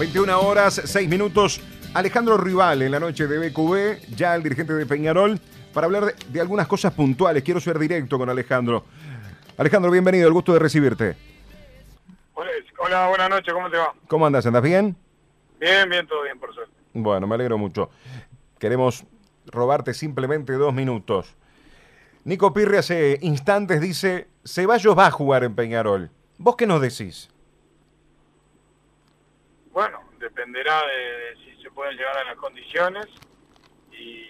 21 horas, 6 minutos. Alejandro Rival en la noche de BQB, ya el dirigente de Peñarol, para hablar de, de algunas cosas puntuales. Quiero ser directo con Alejandro. Alejandro, bienvenido, el gusto de recibirte. Hola, buenas noches, ¿cómo te va? ¿Cómo andas? ¿Andas bien? Bien, bien, todo bien, por suerte. Bueno, me alegro mucho. Queremos robarte simplemente dos minutos. Nico Pirri hace instantes dice, Ceballos va a jugar en Peñarol. ¿Vos qué nos decís? Bueno, dependerá de, si se pueden llegar a las condiciones y,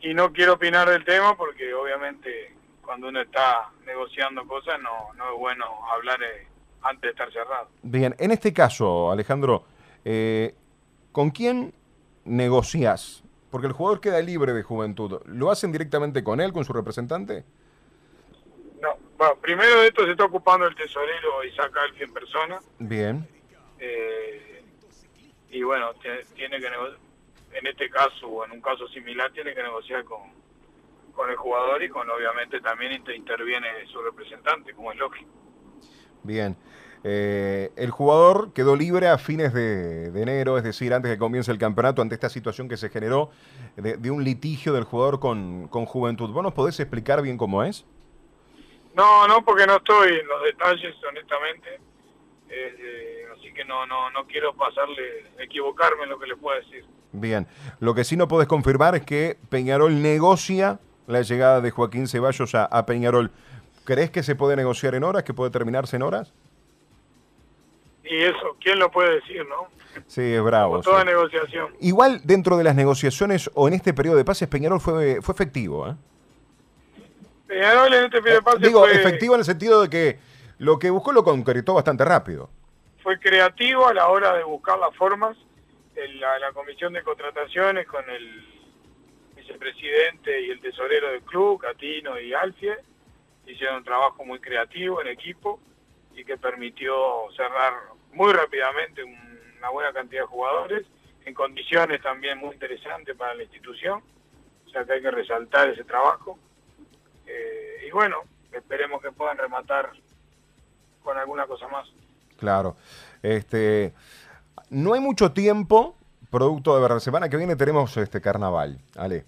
y no quiero opinar del tema porque obviamente cuando uno está negociando cosas no, no es bueno hablar eh, antes de estar cerrado. Bien, en este caso, Alejandro, eh, ¿con quién negociás? Porque el jugador queda libre de juventud. ¿Lo hacen directamente con él, con su representante? No, bueno, primero de esto se está ocupando el tesorero Isaac Alfi en persona. Bien. Eh, y bueno, tiene que en este caso o en un caso similar tiene que negociar con, con el jugador y con obviamente también interviene su representante, como es lógico. Bien. Eh, el jugador quedó libre a fines de, enero, es decir, antes de que comience el campeonato, ante esta situación que se generó de, un litigio del jugador con, con, Juventud. ¿Vos nos podés explicar bien cómo es? No, no, porque no estoy en los detalles, honestamente. Eh, así que no, no, no quiero pasarle, equivocarme en lo que le pueda decir. Bien. Lo que sí no podés confirmar es que Peñarol negocia la llegada de Joaquín Ceballos a, Peñarol. ¿Crees que se puede negociar en horas, que puede terminarse en horas? Y eso, ¿quién lo puede decir, no? Sí, es bravo. toda negociación. Igual dentro de las negociaciones o en este periodo de pases, Peñarol fue, fue efectivo, ¿eh? Peñarol en este periodo de pases Digo, efectivo en el sentido de que lo que buscó lo concretó bastante rápido. Fue creativo a la hora de buscar las formas. la, la comisión de contrataciones con el vicepresidente y el tesorero del club, Catino y Alfie, hicieron un trabajo muy creativo en equipo y que permitió cerrar muy rápidamente una buena cantidad de jugadores en condiciones también muy interesantes para la institución, o sea que hay que resaltar ese trabajo. Eh, y bueno, esperemos que puedan rematar con alguna cosa más. Claro. Este, no hay mucho tiempo producto de verdad. Semana que viene tenemos este carnaval, Ale.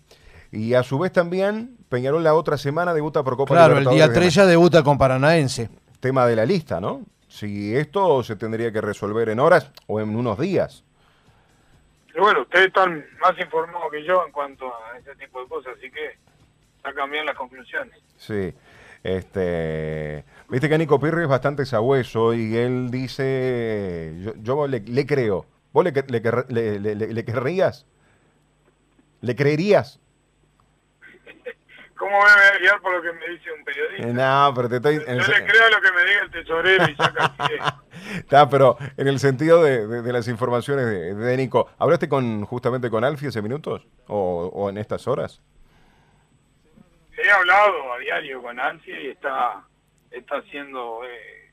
Y a su vez también Peñarol la otra semana debuta por Copa Claro, el día 3 ya debuta con Paranaense. Tema de la lista, ¿no? Si esto se tendría que resolver en horas o en unos días. Pero bueno, ustedes están más informados que yo en cuanto a ese tipo de cosas, así que sacan bien las conclusiones. Sí. Este, viste que Nico Pirri es bastante sabueso y él dice, yo, le creo, ¿Vos le, le, querrías? ¿Le creerías? ¿Cómo me voy a guiar por lo que me dice un periodista? No, pero te estoy... Yo le creo lo que me diga el tesorero y saca Está, pero en el sentido de, las informaciones de, Nico, ¿hablaste con justamente con Alfie ese minutos? ¿O, en estas horas? He hablado a diario con Alfie y está, está haciendo... Eh,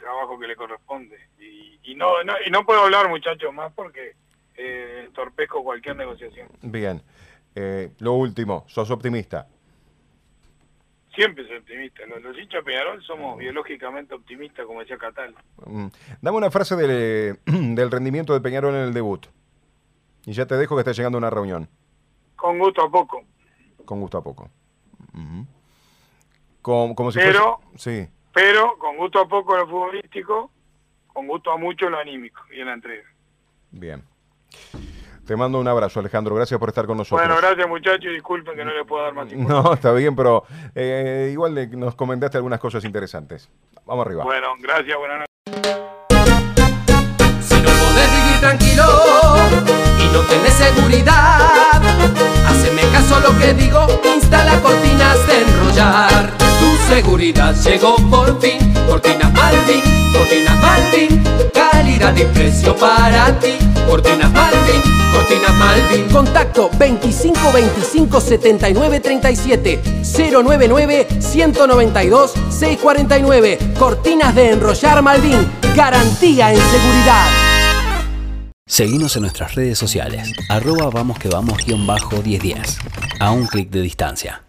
trabajo que le corresponde. Y, no, y no puedo hablar, muchachos, más porque eh, entorpezco cualquier negociación. Bien. Eh, lo último, ¿sos optimista? Siempre soy optimista. Los, hinchas Peñarol somos biológicamente optimistas, como decía Catal. Mm. Dame una frase del, rendimiento de Peñarol en el debut. Y ya te dejo que está llegando una reunión. Con gusto a poco. Con gusto a poco. Como, si Pero, Sí pero con gusto a poco lo futbolístico, con gusto a mucho lo anímico y en la entrega. Bien. Te mando un abrazo, Alejandro. Gracias por estar con nosotros. Bueno, gracias, muchachos. Y disculpen que no le puedo dar más tiempo. No, está bien, pero eh, igual nos comentaste algunas cosas interesantes. Vamos arriba. Bueno, gracias. Buenas noches. Si no podés vivir tranquilo y no tenés seguridad, haceme caso a lo que digo. Instala cortinas de enrollar seguridad llegó por fin. Cortinas Malvin, Cortinas Malvin, calidad y precio para ti. Cortinas Malvin, Cortinas Malvin. Contacto 25 25 79 37 099 192 649. Cortinas de enrollar Malvin, garantía en seguridad. Seguimos en nuestras redes sociales, arroba vamos que vamos guion bajo 1010, a un clic de distancia.